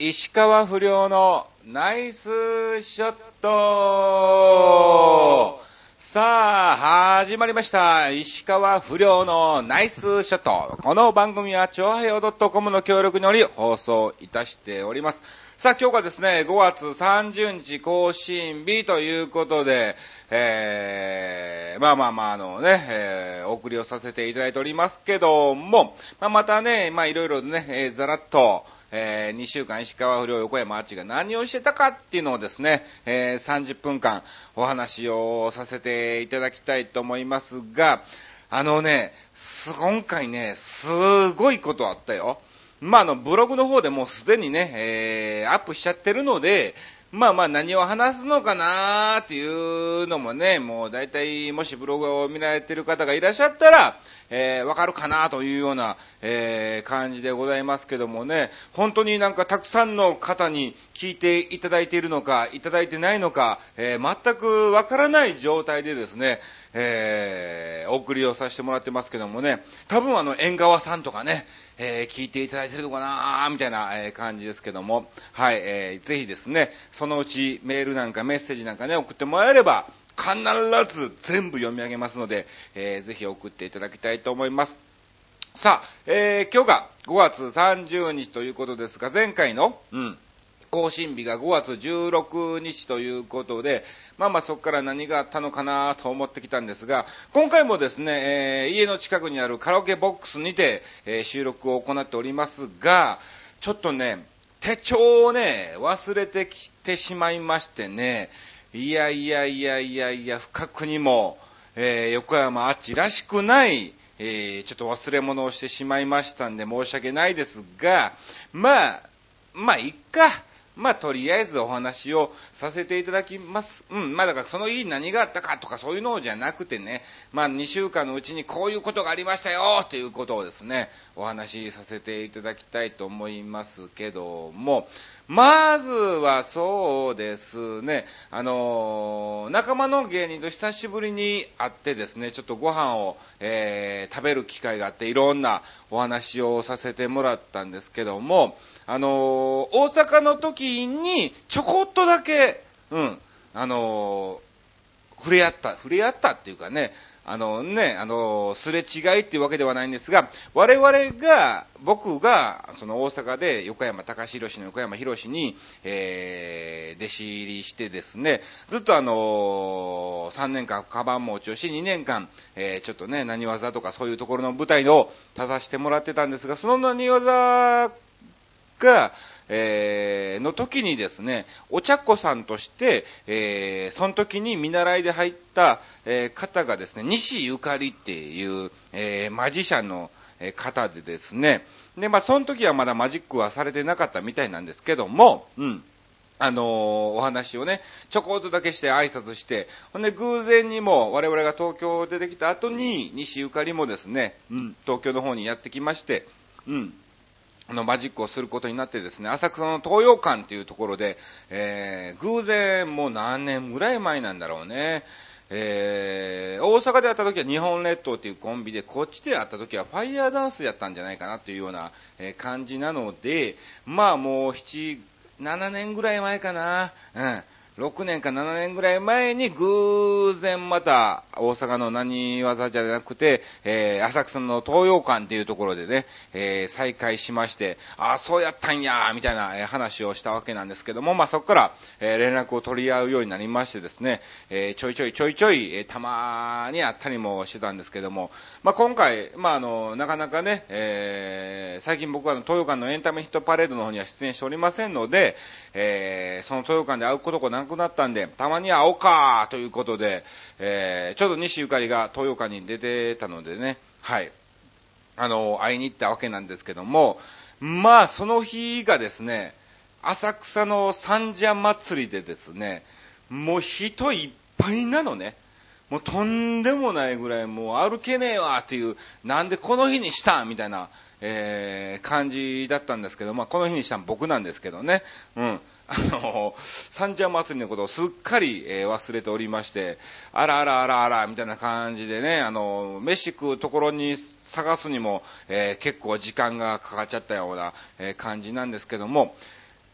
石川不良のナイスショットさあ、始まりました。石川不良のナイスショット。この番組は、超平洋 .com の協力により放送いたしております。さあ、今日がですね、5月30日更新日ということで、えー、まあまあまあ、あのね、えー、お送りをさせていただいておりますけども、まあ、またね、まあいろいろね、えー、ざらっと、えー、2週間石川不良横山あっちが何をしてたかっていうのをですね、えー、30分間お話をさせていただきたいと思いますが、あのね、今回ね、すごいことあったよ。まあ、あの、ブログの方でもうすでにね、えー、アップしちゃってるので、まあまあ何を話すのかなーっていうのもね、もう大体もしブログを見られてる方がいらっしゃったら、えー、わかるかなというような、えー、感じでございますけどもね、本当になんかたくさんの方に聞いていただいているのか、いただいてないのか、えー、全くわからない状態でですね、えー、お送りをさせてもらってますけどもね、多分あの、縁側さんとかね、えー、聞いていただいてるのかなみたいな、え、感じですけども、はい、えー、ぜひですね、そのうちメールなんかメッセージなんかね、送ってもらえれば、必ず全部読み上げますので、えー、ぜひ送っていただきたいと思います。さあ、えー、今日が5月30日ということですが、前回の、うん、更新日が5月16日ということで、まあまあそこから何があったのかなと思ってきたんですが、今回もですね、えー、家の近くにあるカラオケボックスにて、えー、収録を行っておりますが、ちょっとね、手帳をね、忘れてきてしまいましてね、いやいやいやいやいや、不覚にも、えー、横山あっちらしくない、えー、ちょっと忘れ物をしてしまいましたんで申し訳ないですが、まあ、まあ、いっか。まあ、とりあえずお話をさせていただきます。うん、まあだからその日何があったかとかそういうのじゃなくてね、まあ2週間のうちにこういうことがありましたよということをですね、お話しさせていただきたいと思いますけども、まずはそうですね、あのー、仲間の芸人と久しぶりに会ってですね、ちょっとご飯を、えー、食べる機会があって、いろんなお話をさせてもらったんですけども、あのー、大阪の時にちょこっとだけ、うん、あのー、触れ合った、触れ合ったっていうかね、あのね、あの、すれ違いっていうわけではないんですが、我々が、僕が、その大阪で横山隆弘の横山博に、えー、弟子入りしてですね、ずっとあの3年間カバン持ちをし、2年間、えー、ちょっとね、何技とかそういうところの舞台を立たせてもらってたんですが、その何技が、えー、の時にですね、お茶子さんとして、えー、その時に見習いで入った、えー、方がですね、西ゆかりっていう、えー、マジシャンの方でですね、で、まあ、その時はまだマジックはされてなかったみたいなんですけども、うん。あのー、お話をね、ちょこっとだけして挨拶して、ほんで偶然にも我々が東京出てきた後に、西ゆかりもですね、うん、東京の方にやってきまして、うん。あの、マジックをすることになってですね、浅草の東洋館っていうところで、えー、偶然もう何年ぐらい前なんだろうね、えー、大阪で会った時は日本列島っていうコンビで、こっちで会った時はファイヤーダンスやったんじゃないかなというような、え、感じなので、まあもう7、7年ぐらい前かな、うん。6年か7年ぐらい前に偶然また大阪の何技じゃなくて、えー、浅草の東洋館っていうところでね、えー、再会しまして、ああ、そうやったんやみたいな、話をしたわけなんですけども、まあそこから、えー、連絡を取り合うようになりましてですね、えー、ちょいちょいちょいちょい、えー、たまに会ったりもしてたんですけども、まあ今回、まああの、なかなかね、えー、最近僕は東洋館のエンタメヒットパレードの方には出演しておりませんので、えー、その東洋館で会うことがなくなったんで、たまに会おうかということで、えー、ちょうど西ゆかりが東洋館に出てたのでね、はい。あの、会いに行ったわけなんですけども、まあ、その日がですね、浅草の三社祭りでですね、もう人いっぱいなのね。もうとんでもないぐらいもう歩けねえわっていう、なんでこの日にしたみたいな、えー、感じだったんですけど、まあ、この日にしたの僕なんですけどね。うん。あの、三社祭りのことをすっかり、えー、忘れておりまして、あらあらあらあら、みたいな感じでね、あの、飯食うところに探すにも、えー、結構時間がかかっちゃったような、えー、感じなんですけども、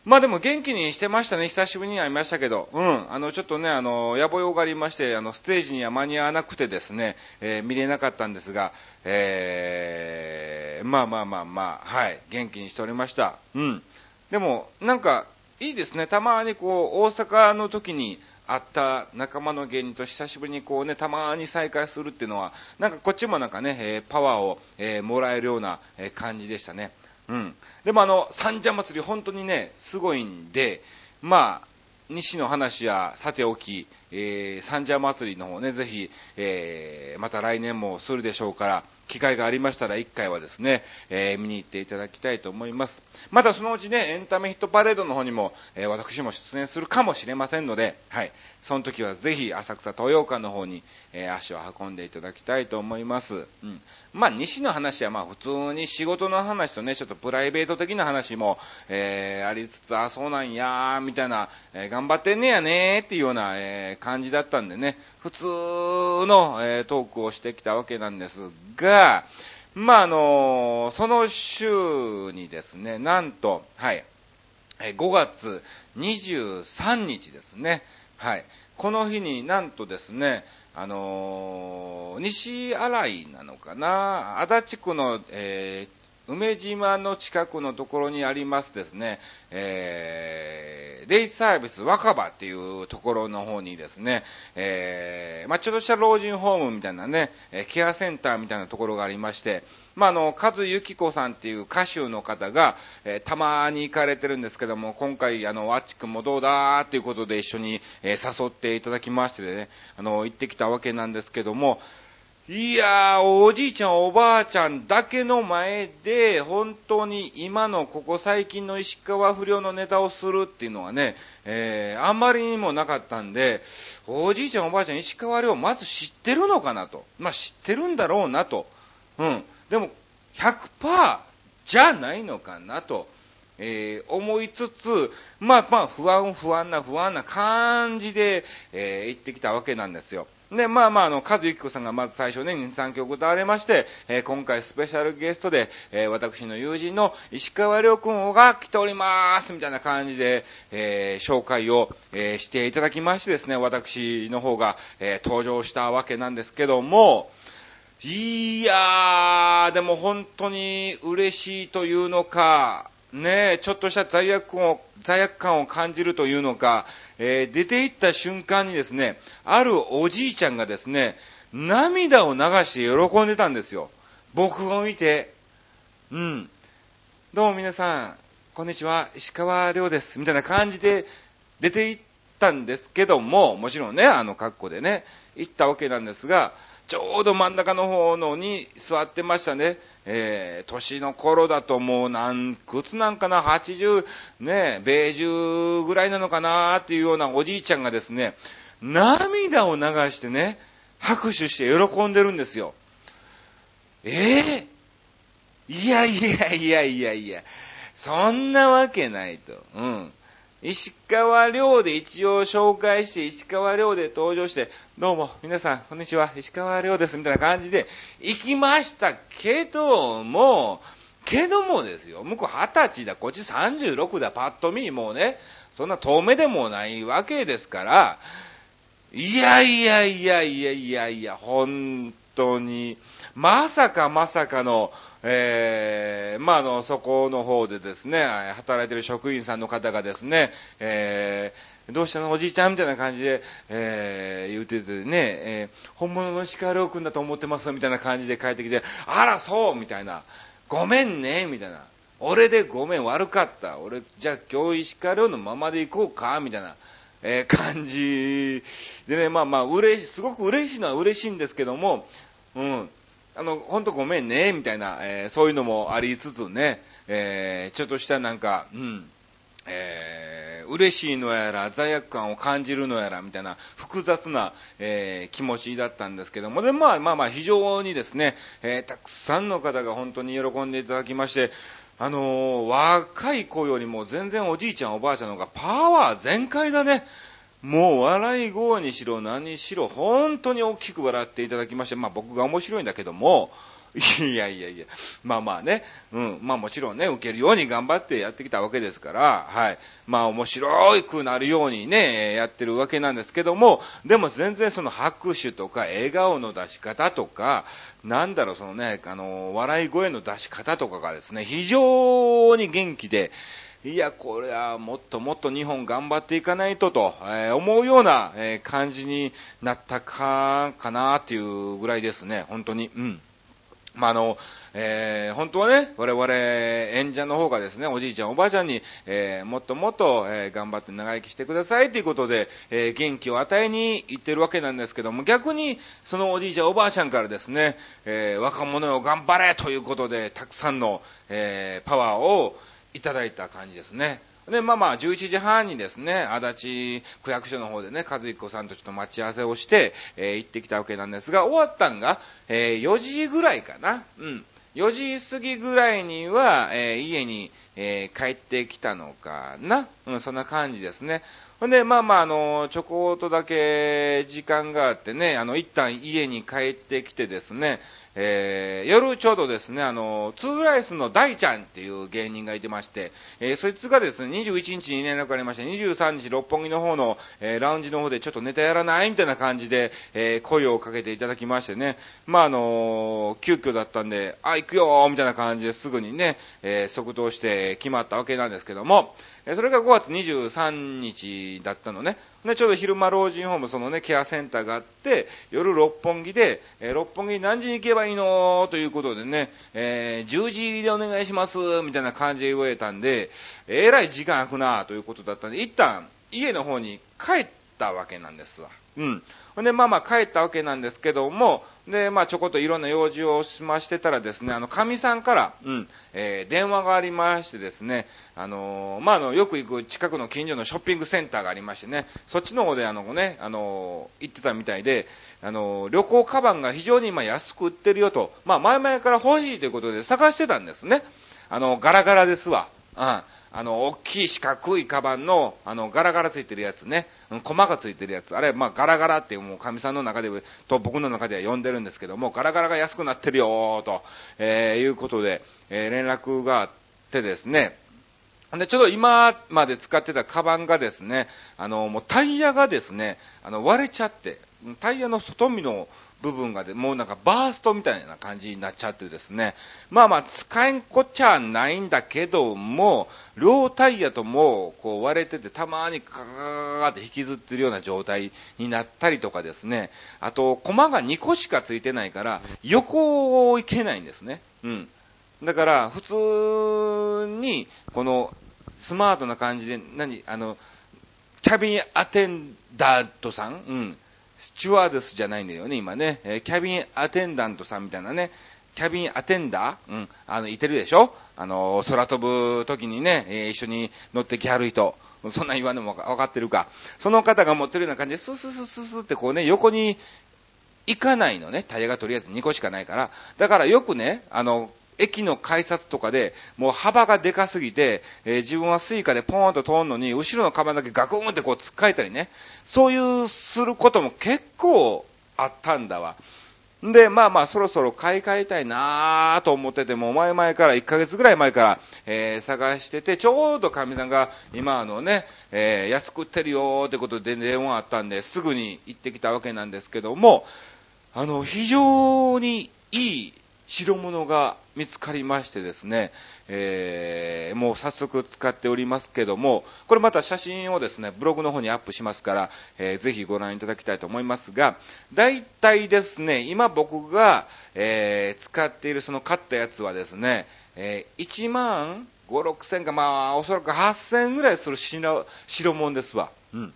まあでも元気にしてましたね。久しぶりに会いましたけど。うん。あの、ちょっとね、あの、野暮用がありまして、あの、ステージには間に合わなくてですね、えー、見れなかったんですが、えー、まあまあまあまあ、はい。元気にしておりました。うん。でも、なんか、いいですね。たまにこう、大阪の時に会った仲間の芸人と久しぶりにこうね、たまに再会するっていうのは、なんかこっちもなんかね、えー、パワーを、えー、もらえるような、え、感じでしたね。うん。でもあの、三社祭り本当にね、すごいんで、まあ、西の話やさておき、えー、三社祭りの方ね、ぜひ、えー、また来年もするでしょうから、機会がありましたら1回はですね、えー、見に行っていただきたいと思います。またそのうちね、エンタメヒットパレードの方にも、えー、私も出演するかもしれませんので、はい。その時はぜひ浅草東洋館の方に、えー、足を運んでいただきたいと思います。うん。まあ、西の話はまあ普通に仕事の話とね、ちょっとプライベート的な話も、えー、ありつつ、あ、そうなんやー、みたいな、えー、頑張ってんねやねーっていうような、えー、感じだったんでね、普通の、えー、トークをしてきたわけなんですが、まあ、あのその週にですね、なんと、はい、5月23日ですね、はい、この日になんとですね、あのー、西新井なのかな、足立区の、えー梅島の近くのところにありますですね、えー、デイサービス若葉っていうところの方にですね、えー、まあ、ちょっとした老人ホームみたいなね、ケアセンターみたいなところがありまして、まあ、あの、和幸子さんっていう歌手の方が、えー、たまに行かれてるんですけども、今回、あの、わっちくんもどうだーっていうことで一緒に、えー、誘っていただきましてね、あの、行ってきたわけなんですけども、いやー、おじいちゃん、おばあちゃんだけの前で、本当に今のここ最近の石川不良のネタをするっていうのはね、えー、あんまりにもなかったんで、おじいちゃん、おばあちゃん、石川遼まず知ってるのかなと。まあ、知ってるんだろうなと。うん。でも、100%じゃないのかなと。えー、思いつつ、まあまあ、不安不安な不安な感じで、えー、行ってきたわけなんですよ。で、まあまあ、あの、和幸子さんがまず最初ね、2、3曲歌われまして、えー、今回スペシャルゲストで、えー、私の友人の石川良君が来ておりまーす、みたいな感じで、えー、紹介を、えしていただきましてですね、私の方が、え登場したわけなんですけども、いやー、でも本当に嬉しいというのか、ねちょっとした罪悪を、罪悪感を感じるというのか、えー、出て行った瞬間にですね、あるおじいちゃんがですね、涙を流して喜んでたんですよ。僕を見て。うん。どうも皆さん、こんにちは、石川亮です。みたいな感じで出て行ったんですけども、もちろんね、あの格好でね、行ったわけなんですが、ちょうど真ん中の方のに座ってましたね。えー、年の頃だともう何靴なんかな、80、ね、ベージュぐらいなのかなっていうようなおじいちゃんがですね、涙を流してね、拍手して喜んでるんですよ。ええー、いやいやいやいやいや、そんなわけないと。うん。石川亮で一応紹介して、石川亮で登場して、どうも、皆さん、こんにちは、石川亮です、みたいな感じで、行きましたけども、けどもですよ、向こう二十歳だ、こっち36だ、パッと見、もうね、そんな遠目でもないわけですから、いやいやいやいやいやいや、本当に、まさかまさかの、えー、まあ、あの、そこの方でですね、働いてる職員さんの方がですね、えー、どうしたのおじいちゃんみたいな感じで、えー、言うててね、えー、本物の石川遼君だと思ってますみたいな感じで帰ってきて、あら、そうみたいな。ごめんねみたいな。俺でごめん、悪かった。俺、じゃあ今日石川遼のままで行こうかみたいな。えー、感じでね、まあまあ、嬉しい、すごく嬉しいのは嬉しいんですけども、うん。あの、ほんとごめんね、みたいな、えー、そういうのもありつつね、えー、ちょっとしたなんか、うん、えー、嬉しいのやら、罪悪感を感じるのやら、みたいな複雑な、えー、気持ちだったんですけども、で、まあまあまあ、非常にですね、えー、たくさんの方が本当に喜んでいただきまして、あのー、若い子よりも全然おじいちゃんおばあちゃんの方がパワー全開だね。もう笑い声にしろ何しろ、本当に大きく笑っていただきまして、まあ僕が面白いんだけども、いやいやいや、まあまあね、うん、まあもちろんね、受けるように頑張ってやってきたわけですから、はい。まあ面白くなるようにね、やってるわけなんですけども、でも全然その拍手とか笑顔の出し方とか、なんだろう、そのね、あの、笑い声の出し方とかがですね、非常に元気で、いや、これはもっともっと日本頑張っていかないとと、えー、思うような、えー、感じになったか、かなっていうぐらいですね、本当に。うん。まあ、あの、えー、本当はね、我々演者の方がですね、おじいちゃんおばあちゃんに、えー、もっともっと、えー、頑張って長生きしてくださいということで、え元気を与えに行ってるわけなんですけども、逆にそのおじいちゃんおばあちゃんからですね、え若者よ頑張れということで、たくさんの、えパワーを、いただいた感じですね。で、まあまあ、11時半にですね、足立区役所の方でね、和彦さんとちょっと待ち合わせをして、えー、行ってきたわけなんですが、終わったんが、えー、4時ぐらいかな。うん。4時過ぎぐらいには、えー、家に、えー、帰ってきたのかな？うん、そんな感じですね。ほんで、まあまあ、あの、ちょこっとだけ時間があってね、あの、一旦家に帰ってきてですね、えー、夜ちょうどですね、あの、ツーライスの大ちゃんっていう芸人がいてまして、えー、そいつがですね、21日に連絡ありまして、23日六本木の方の、えー、ラウンジの方でちょっとネタやらないみたいな感じで、えー、声をかけていただきましてね、まあ、あの急遽だったんで、あ、行くよみたいな感じですぐにね、え即答して決まったわけなんですけども、えそれが5月23日だったのね。で、ちょうど昼間老人ホーム、そのね、ケアセンターがあって、夜六本木で、えー、六本木に何時に行けばいいのということでね、えー、10時入りでお願いします、みたいな感じで言われたんで、えらい時間空くなということだったんで、一旦家の方に帰ったわけなんですわ。うん。ほんで、まあまあ帰ったわけなんですけども、で、まあちょこっといろんな用事をしましてたらですね、あの、神さんから、うん、えー、電話がありましてですね、あのー、まああの、よく行く近くの近所のショッピングセンターがありましてね、そっちの方であのね、あのー、行ってたみたいで、あの旅行カバンが非常に今安く売ってるよと、まあ前々から欲しいということで探してたんですね。あの、ガラガラですわ。うん。あの、大きい四角いカバンの、あの、ガラガラついてるやつね。コマがついてるやつ。あれ、まあ、ガラガラってもう、神さんの中で、と僕の中では呼んでるんですけども、ガラガラが安くなってるよと、えー、いうことで、えー、連絡があってですね。で、ちょうど今まで使ってたカバンがですね、あの、もうタイヤがですね、あの、割れちゃって、タイヤの外身の部分がで、もうなんかバーストみたいな感じになっちゃってですね、まあまあ使えんこっちゃないんだけども、両タイヤともこう割れててたまにカーって引きずってるような状態になったりとかですね、あと、コマが2個しかついてないから、横を行けないんですね。うん。だから、普通に、この、スマートな感じで、何、あの、キャビンアテンダートさん？うん。スチュワーデスじゃないんだよね、今ね。えー、キャビンアテンダントさんみたいなね。キャビンアテンダー？うん。あの、いてるでしょ？あの、空飛ぶ時にね、えー、一緒に乗ってきはる人。そんな言わんでも分かってるか。その方が持ってるような感じで、スースースースーってこうね、横に行かないのね。タイヤがとりあえず2個しかないから。だからよくね、あの、駅の改札とかで、もう幅がでかすぎて、えー、自分はスイカでポーンと通るのに、後ろのカバンだけガクンってこう突っかえたりね、そういうすることも結構あったんだわ。で、まあまあ、そろそろ買い替えたいなぁと思ってても、前々から、1ヶ月ぐらい前から、えー、探してて、ちょうど神さんが、今あのね、えー、安く売ってるよーってことで電話あったんで、すぐに行ってきたわけなんですけども、あの、非常にいい代物が見つかりましてですね、えー、もう早速使っておりますけども、これまた写真をですね、ブログの方にアップしますから、えー、ぜひご覧いただきたいと思いますが、大体ですね、今僕が、えー、使っているその買ったやつはですね、えー、1万5、6千か、まあ、おそらく8000ぐらいする白白物ですわ。うん。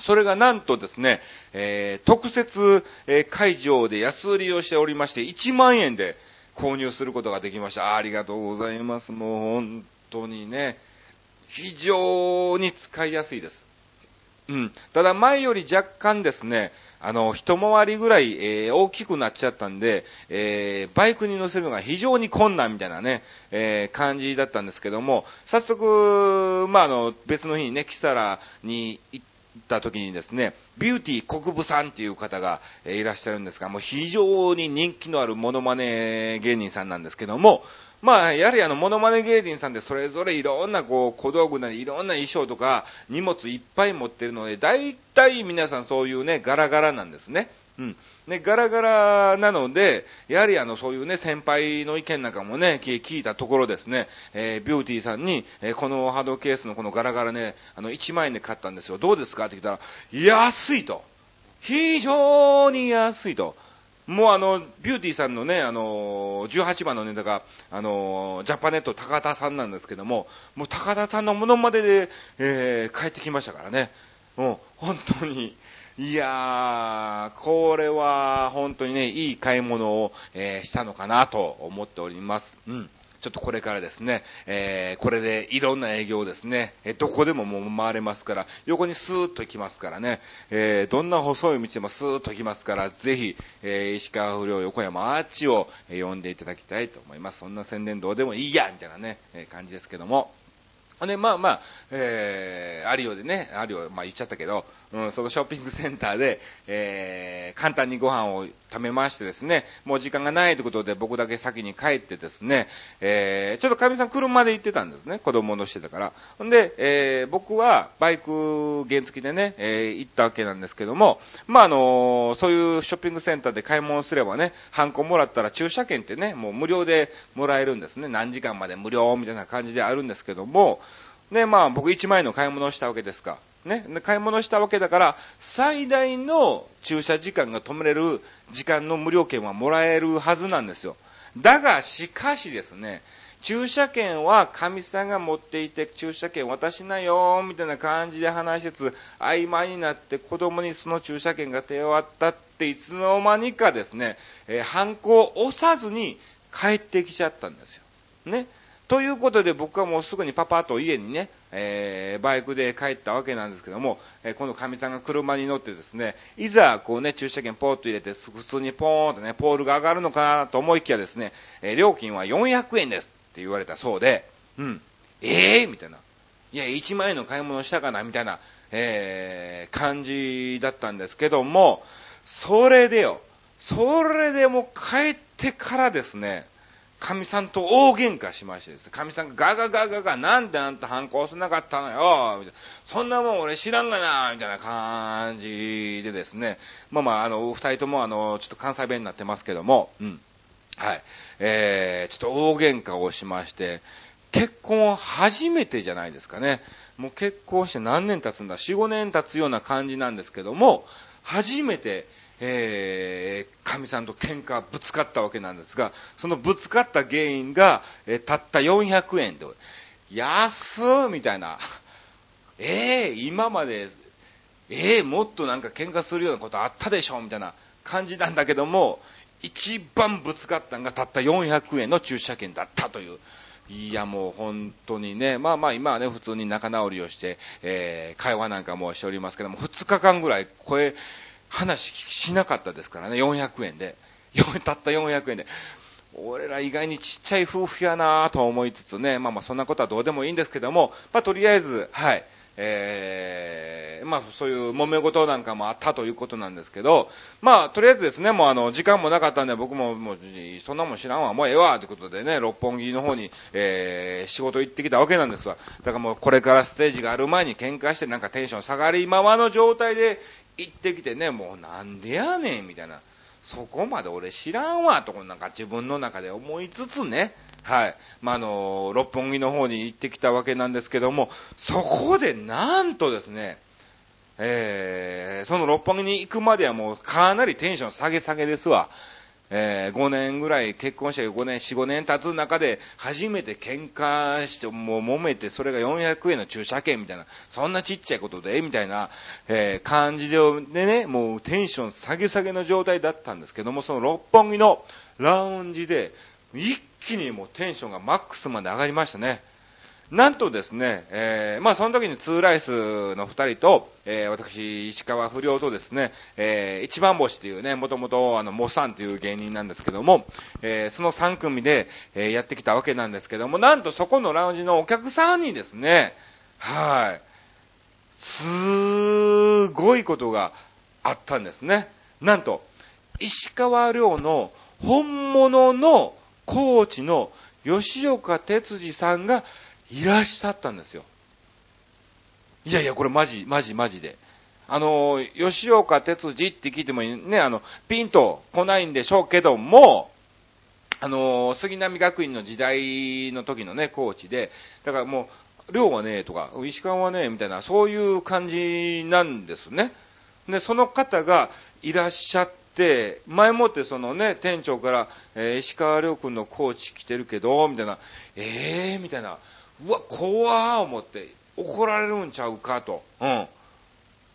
それがなんとですね、えー、特設、えー、会場で安売りをしておりまして、1万円で購入することができました。ありがとうございます。もう本当にね、非常に使いやすいです。うん。ただ前より若干ですね、あの、一回りぐらい、えー、大きくなっちゃったんで、えー、バイクに乗せるのが非常に困難みたいなね、えー、感じだったんですけども、早速、まあ、あの、別の日にね、キサラに行って、た時にですね、ビューティー国部さんっていう方がいらっしゃるんですが、もう非常に人気のあるモノマネ芸人さんなんですけども、まあ、やはりあの、モノマネ芸人さんでそれぞれいろんなこう、小道具なりいろんな衣装とか荷物いっぱい持ってるので、大体皆さんそういうね、ガラガラなんですね。うん。ね、ガラガラなので、やはりあの、そういうね、先輩の意見なんかもね、聞いたところですね、えー、ビューティーさんに、えー、このハードケースのこのガラガラね、あの、1万円で買ったんですよ。どうですかって聞いたら、安いと。非常に安いと。もうあの、ビューティーさんのね、あの、18番のネタが、あの、ジャパネット高田さんなんですけども、もう高田さんのものまでで、えー、帰ってきましたからね。もう、本当に、いやー、これは本当にね、いい買い物を、えー、したのかなと思っております。うん。ちょっとこれからですね、えー、これでいろんな営業をですね、えどこでももう回れますから、横にスーッと行きますからね、えー、どんな細い道でもスーッと行きますから、ぜひ、えー、石川不良横山アーチを、呼んでいただきたいと思います。そんな宣伝どうでもいいやみたいなね、え感じですけども。で、まあまあ、えー、アリオでね、アリオ、まあ言っちゃったけど、うん、そのショッピングセンターで、えー、簡単にご飯を食べましてですね、もう時間がないということで僕だけ先に帰ってですね、えー、ちょっとかみさん車で行ってたんですね、子供のしてたから。んで、えー、僕はバイク原付でね、えー、行ったわけなんですけども、まああの、そういうショッピングセンターで買い物すればね、ハンコもらったら駐車券ってね、もう無料でもらえるんですね。何時間まで無料みたいな感じであるんですけども、ね、まあ僕1万円の買い物をしたわけですか。ね、買い物したわけだから、最大の駐車時間が止めれる時間の無料券はもらえるはずなんですよ。だが、しかしですね、駐車券は神さんが持っていて、駐車券渡しなよ、みたいな感じで話しつつ、曖昧になって子供にその駐車券が手を割ったって、いつの間にかですね、えー、犯行を押さずに帰ってきちゃったんですよ。ね。ということで僕はもうすぐにパパと家にね、えー、バイクで帰ったわけなんですけども、えー、この神さんが車に乗ってですね、いざこうね、駐車券ポーッと入れて、普通にポーンとね、ポールが上がるのかなと思いきやですね、えー、料金は400円ですって言われたそうで、うん、ええー、みたいな。いや、1万円の買い物したかなみたいな、えー、感じだったんですけども、それでよ、それでも帰ってからですね、神さんと大喧嘩しましてですね、神さんがガガガガガ、なんであんた反抗せなかったのよ、みたいな。そんなもん俺知らんがな、みたいな感じでですね、まあまあ、あの、二人ともあの、ちょっと関西弁になってますけども、うん。はい。えー、ちょっと大喧嘩をしまして、結婚初めてじゃないですかね。もう結婚して何年経つんだ ?4、5年経つような感じなんですけども、初めて、えー、神さんと喧嘩、ぶつかったわけなんですが、そのぶつかった原因が、えー、たった400円で、安ーみたいな。えー、今まで、えー、もっとなんか喧嘩するようなことあったでしょみたいな感じなんだけども、一番ぶつかったのがたった400円の駐車券だったという。いや、もう本当にね、まあまあ今はね、普通に仲直りをして、えー、会話なんかもしておりますけども、2日間ぐらい声、話しなかったですからね、400円で。たった400円で。俺ら意外にちっちゃい夫婦やなぁと思いつつね、まあまあそんなことはどうでもいいんですけども、まあとりあえず、はい、えー、まあそういう揉め事なんかもあったということなんですけど、まあとりあえずですね、もうあの、時間もなかったんで僕ももう、そんなもん知らんわ、もうええわ、ということでね、六本木の方に、えー、仕事行ってきたわけなんですわ。だからもうこれからステージがある前に喧嘩してなんかテンション下がりままの状態で行ってきてね、もうなんでやねん、みたいな。そこまで俺知らんわ、となんか自分の中で思いつつね、はい。まあ、あの、六本木の方に行ってきたわけなんですけども、そこでなんとですね、えー、その六本木に行くまではもうかなりテンション下げ下げですわ。えー、5年ぐらい結婚して5年、4、5年経つ中で初めて喧嘩して、もう揉めて、それが400円の駐車券みたいな、そんなちっちゃいことで、みたいな、えー、感じでね、もうテンション下げ下げの状態だったんですけども、その六本木のラウンジで、一気にもうテンションがマックスまで上がりましたね。なんとですね、えー、まあその時にツーライスの二人と、えー、私、石川不良とですね、えー、一番星っていうね、もともとあの、モサンっていう芸人なんですけども、えー、その三組で、えー、やってきたわけなんですけども、なんとそこのラウンジのお客さんにですね、はい、すーごいことがあったんですね。なんと、石川遼の本物のコーチの吉岡哲司さんがいらっしゃったんですよ。いやいや、これマジ、マジ、マジで。あの、吉岡哲司って聞いてもね、あの、ピンと来ないんでしょうけども、あの、杉並学院の時代の時のね、コーチで、だからもう、寮はね、とか、石川はね、みたいな、そういう感じなんですね。で、その方がいらっしゃって、前もってそのね、店長から、えー、石川遼君のコーチ来てるけど、みたいな、ええー、みたいな、うわ、怖ー思って、怒られるんちゃうかと。うん。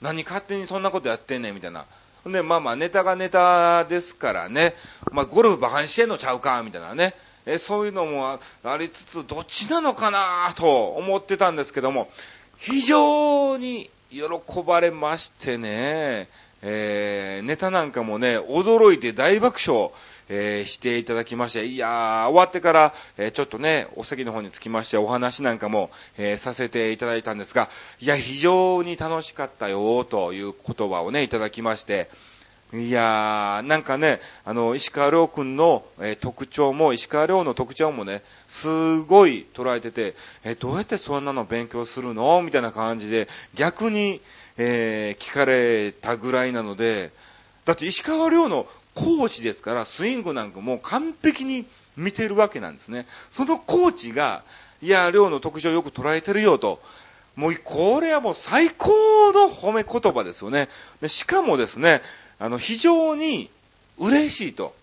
何勝手にそんなことやってんねん、みたいな。で、まあまあ、ネタがネタですからね、まあ、ゴルフバカにしてんのちゃうか、みたいなね。えそういうのもありつつ、どっちなのかなと思ってたんですけども、非常に喜ばれましてね、えー、ネタなんかもね、驚いて大爆笑、えー、していただきまして、いやー、終わってから、え、ちょっとね、お席の方につきましてお話なんかも、え、させていただいたんですが、いや、非常に楽しかったよ、という言葉をね、いただきまして、いやー、なんかね、あの、石川遼君の、えー、特徴も、石川遼の特徴もね、すごい捉えてて、えー、どうやってそんなの勉強するの？みたいな感じで、逆に、えー、聞かれたぐらいなので、だって石川遼のコーチですから、スイングなんかも完璧に見てるわけなんですね。そのコーチが、いや、量の特徴をよく捉えてるよと。もう、これはもう最高の褒め言葉ですよね。しかもですね、あの、非常に嬉しいと。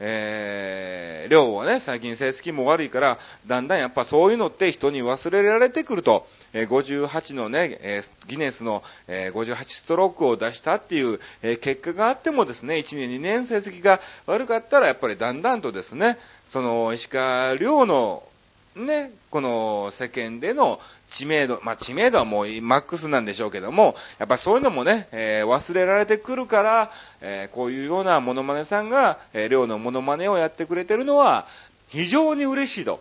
えー、量はね、最近成績も悪いから、だんだんやっぱそういうのって人に忘れられてくると、えー、58のね、えー、ギネスの、えー、58ストロークを出したっていう、え、結果があってもですね、1年2年成績が悪かったら、やっぱりだんだんとですね、その、石川遼のね、この世間での知名度、まあ、知名度はもうマックスなんでしょうけども、やっぱそういうのもね、えー、忘れられてくるから、えー、こういうようなモノマネさんが、えー、寮のモノマネをやってくれてるのは、非常に嬉しいと。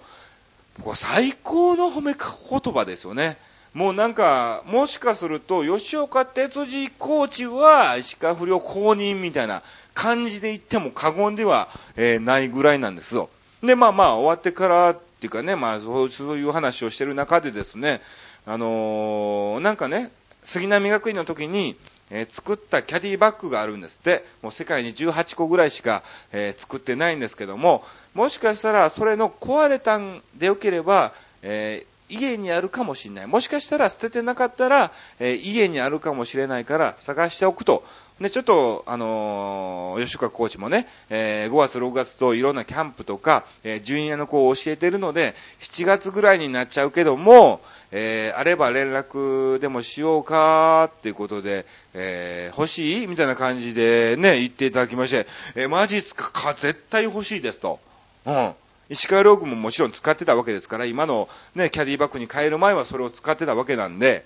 これ最高の褒め言葉ですよね。もうなんか、もしかすると、吉岡哲司コーチは石川不良公認みたいな感じで言っても過言では、え、ないぐらいなんですよ。で、まあまあ、終わってからっていうかね、まあそうそういう話をしてる中でですね、あのー、なんかね、杉並学院の時に、えー、作ったキャディバッグがあるんですって、もう世界に18個ぐらいしか、えー、作ってないんですけども、もしかしたらそれの壊れたんでよければ、え家にあるかもしれない。もしかしたら捨ててなかったら、え家にあるかもしれないから探しておくとで、ちょっと、あのー、吉川コーチもね、えー、5月、6月といろんなキャンプとか、えー、ジュニアの子を教えてるので、7月ぐらいになっちゃうけども、えー、あれば連絡でもしようかっていうことで、えー、欲しいみたいな感じでね、言っていただきまして、えー、マジっすか？か絶対欲しいですと。うん。石川ローグももちろん使ってたわけですから、今のね、キャディバッグに変える前はそれを使ってたわけなんで、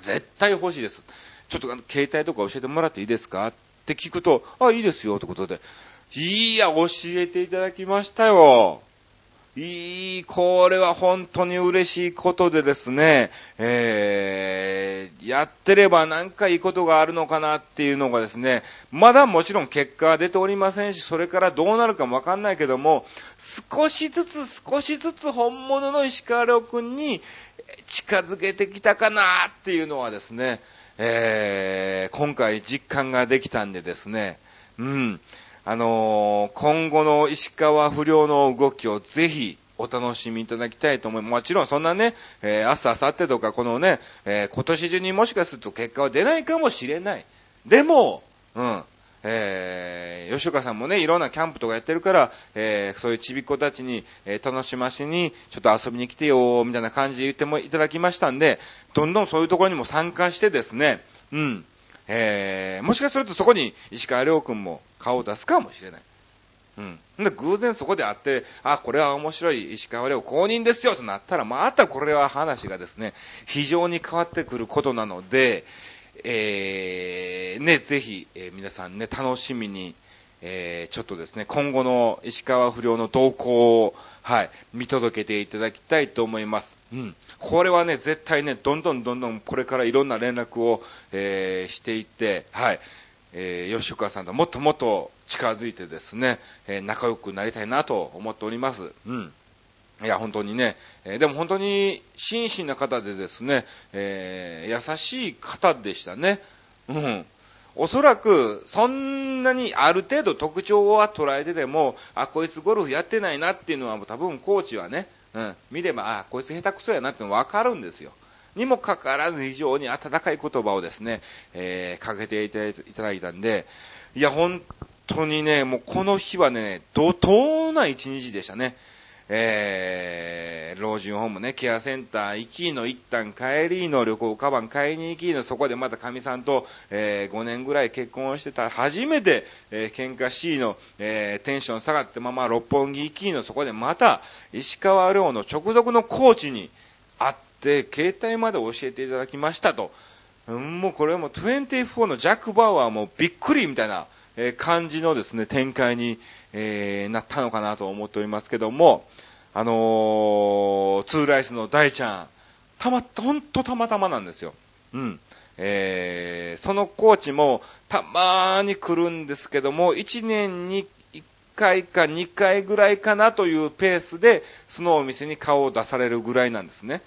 絶対欲しいです。ちょっとあの、携帯とか教えてもらっていいですか？って聞くと、あ、いいですよ、ってことで。いや、教えていただきましたよ。いい、これは本当に嬉しいことでですね、えー、やってれば何かいいことがあるのかなっていうのがですね、まだもちろん結果は出ておりませんし、それからどうなるかもわかんないけども、少しずつ少しずつ本物の石川遼君に近づけてきたかなっていうのはですね、えー、今回実感ができたんでですね、うん、あのー、今後の石川不良の動きをぜひお楽しみいただきたいと思います。もちろんそんなね、えー、明日、明後日とかこのね、えー、今年中にもしかすると結果は出ないかもしれない。でも、うん、えー、吉岡さんもね、いろんなキャンプとかやってるから、えー、そういうちびっ子たちに、えー、楽しましに、ちょっと遊びに来てよ、みたいな感じで言ってもいただきましたんで、どんどんそういうところにも参加してですね、うん、えー、もしかするとそこに石川亮君も顔を出すかもしれない。うん。で、偶然そこで会って、あ、これは面白い石川遼公認ですよとなったら、またこれは話がですね、非常に変わってくることなので、えー、ね、ぜひ、えー、皆さんね、楽しみに、えー、ちょっとですね、今後の石川不良の動向を、はい、見届けていただきたいと思います。うん。これはね、絶対ね、どんどんどんどんこれからいろんな連絡を、えー、していって、はい。えー、吉岡さんともっともっと近づいてですね、えー、仲良くなりたいなと思っております。うん。いや、本当にね、え、でも本当に真摯な方でですね、え、優しい方でしたね。うん。おそらく、そんなにある程度特徴は捉えてても、あ、こいつゴルフやってないなっていうのは多分コーチはね、うん、見れば、あ、こいつ下手くそやなってのわかるんですよ。にもかかわらず非常に温かい言葉をですね、えー、かけていただいたんで、いや、本当にね、もうこの日はね、怒涛な一日でしたね。えー、老人ホームね、ケアセンター行きの一旦帰りの旅行カバン買いに行きの、そこでまた神さんと、えー、5年ぐらい結婚してた、初めて、えー、喧嘩しの、えー、テンション下がってまま六本木行きの、そこでまた、石川遼の直属のコーチに会って、携帯まで教えていただきましたと。うん、もうこれも24のジャック・バウアーもびっくりみたいな、え感じのですね、展開に、えー、なったのかなと思っておりますけども、あのー、ツーライスの大ちゃん、たま、ほんとたまたまなんですよ。うん。えー、そのコーチもたまーに来るんですけども、1年に1回か2回ぐらいかなというペースで、そのお店に顔を出されるぐらいなんですね。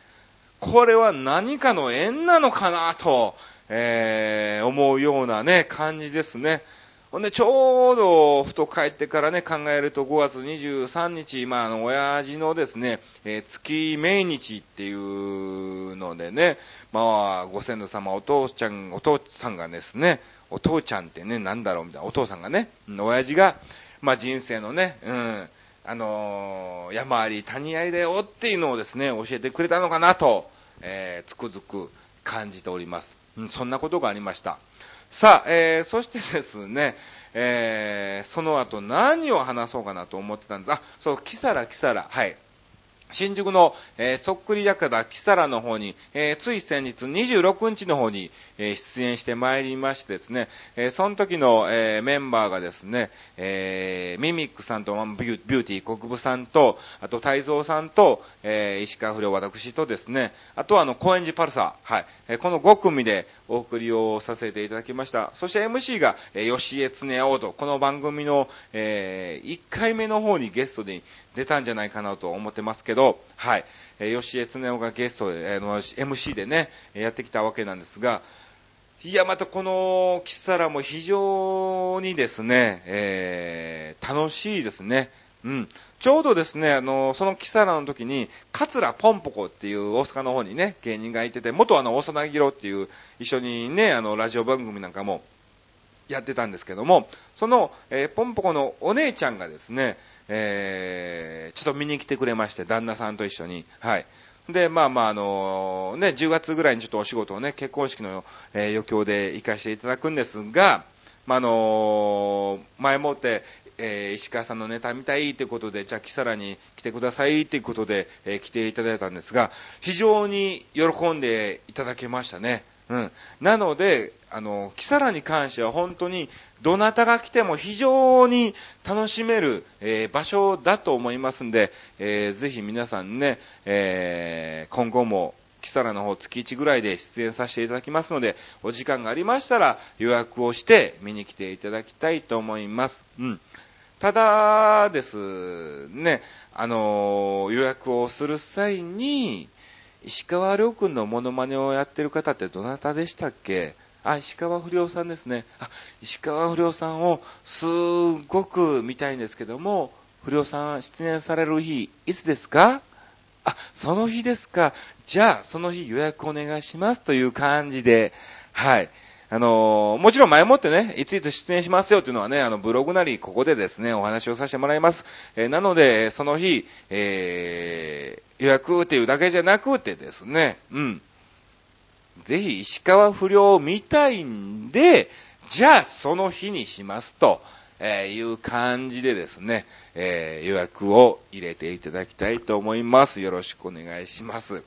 これは何かの縁なのかなと、えー、思うようなね、感じですね。ほんで、ちょうど、ふと帰ってからね、考えると5月23日、まあ、あの、親父のですね、えー、月命日っていうのでね、まあ、ご先祖様、お父ちゃん、お父さんがですね、お父ちゃんってね、なんだろうみたいな、お父さんがね、親父が、まあ、人生のね、うん、あのー、山あり谷ありだよっていうのをですね、教えてくれたのかなと、えー、つくづく感じております。うん、そんなことがありました。さあ、えー、そしてですね、えー、その後何を話そうかなと思ってたんです。あ、そう、キサラ、キサラ。はい。新宿の、えー、そっくり館キサラの方に、えー、つい先日26日の方に、え、出演してまいりましてですね、えその時の、えメンバーがですね、えミミックさんとビューティー国分さんと、あと太蔵さんと、え石川不良私とですね、あとはあの、高円寺パルサー、はい、えこの5組でお送りをさせていただきました。そして MC が、え吉江恒夫と、この番組の、え1回目の方にゲストで出たんじゃないかなと思ってますけど、はい。え、吉江恒夫がゲストで、あの、MC でね、やってきたわけなんですが、いや、またこのキサラも非常にですね、えー、楽しいですね。うん。ちょうどですね、あの、そのキサラの時に、桂ポンポコっていう大阪の方にね、芸人がいてて、元あの、大阪ギロっていう、一緒にね、あの、ラジオ番組なんかもやってたんですけども、その、えー、ポンポコのお姉ちゃんがですね、えー、ちょっと見に来てくれまして、旦那さんと一緒に。はい。で、まあまあ、あのね、10月ぐらいにちょっとお仕事をね、結婚式の、え、余興で行かせていただくんですが、まあ、あの前もって、えー、石川さんのネタ見たいということで、じゃあ、キサラに来てくださいということで、えー、来ていただいたんですが、非常に喜んでいただけましたね。うん。なので、あの、キサラに関しては本当に、どなたが来ても非常に楽しめる、えー、場所だと思いますんで、えー、ぜひ皆さんね、えー、今後も、キサラの方月1ぐらいで出演させていただきますので、お時間がありましたら予約をして見に来ていただきたいと思います。うん。ただですね、あの予約をする際に、石川亮君のモノマネをやってる方ってどなたでしたっけ？あ、石川不良さんですね。あ、石川不良さんをすっごく見たいんですけども、不良さん出演される日、いつですか？あ、その日ですか。じゃあ、その日予約お願いしますという感じで、はい。あのー、もちろん前もってね、いついつ出演しますよっていうのはね、あの、ブログなり、ここでですね、お話をさせてもらいます。えー、なので、その日、えー、予約っていうだけじゃなくてですね、うん。ぜひ石川不良を見たいんで、じゃあその日にしますと、えいう感じでですね、え予約を入れていただきたいと思います。よろしくお願いします。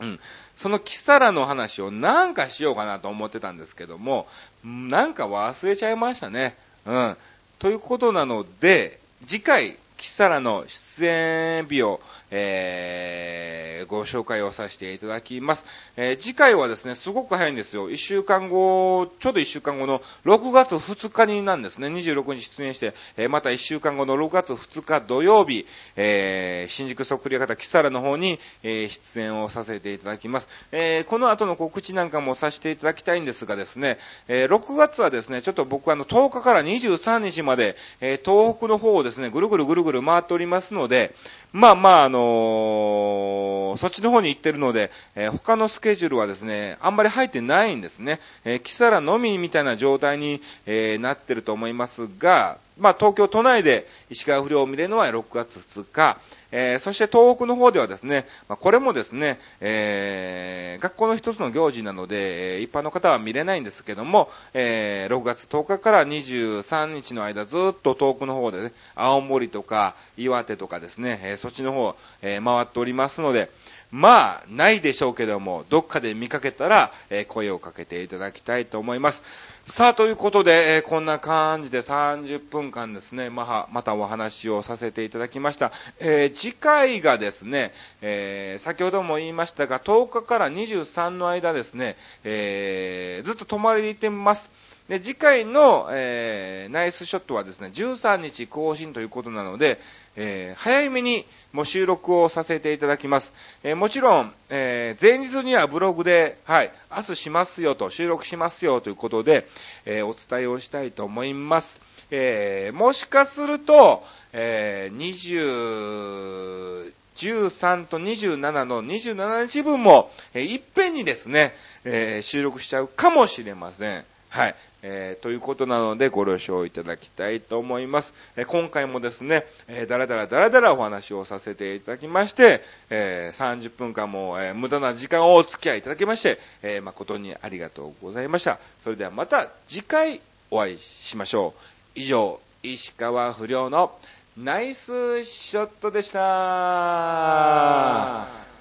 うん。そのキサラの話をなんかしようかなと思ってたんですけども、なんか忘れちゃいましたね。うん。ということなので、次回、キサラの出演日を、えー、ご紹介をさせていただきます。えー、次回はですね、すごく早いんですよ。1週間後、ちょうど1週間後の6月2日になんですね、26日出演して、えー、また1週間後の6月2日土曜日、えー、新宿そっくり方キサラの方に、えー、出演をさせていただきます。えー、この後の告知なんかもさせていただきたいんですがですね、えー、6月はですね、ちょっと僕あの10日から23日まで、えー、東北の方をですね、ぐるぐるぐるぐる回っておりますので、まあまあ、あのー、そっちの方に行ってるので、えー、他のスケジュールはですね、あんまり入ってないんですね。えー、キサラのみみたいな状態に、えー、なってると思いますが、まあ、東京都内で石川不良を見れるのは6月2日、えー、そして東北の方ではですね、まあ、これもですね、えー、学校の一つの行事なので、え、一般の方は見れないんですけども、えー、6月10日から23日の間ずっと遠くの方でね、青森とか岩手とかですね、えー、そっちの方、えー、回っておりますので、まあ、ないでしょうけども、どっかで見かけたら、えー、声をかけていただきたいと思います。さあ、ということで、えー、こんな感じで30分間ですね、ままたお話をさせていただきました。えー、次回がですね、え先ほども言いましたが、10日から23の間ですね、えずっと泊まりで行ってみます。で、次回の、えー、ナイスショットはですね、13日更新ということなので、えー、早めにも収録をさせていただきます。えー、もちろん、えー、前日にはブログで、はい、明日しますよと、収録しますよということで、えお伝えをしたいと思います。えもしかすると、え20、13と27の27日分も、えいっぺんにですね、え収録しちゃうかもしれません。はい。えー、ということなのでご了承いただきたいと思います。えー、今回もですね、えー、だらだらだらだらお話をさせていただきまして、えー、30分間も、えー、無駄な時間をお付き合いいただきまして、えー、誠にありがとうございました。それではまた次回お会いしましょう。以上、石川不良のナイスショットでした。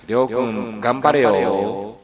りょうくん、頑張れよ。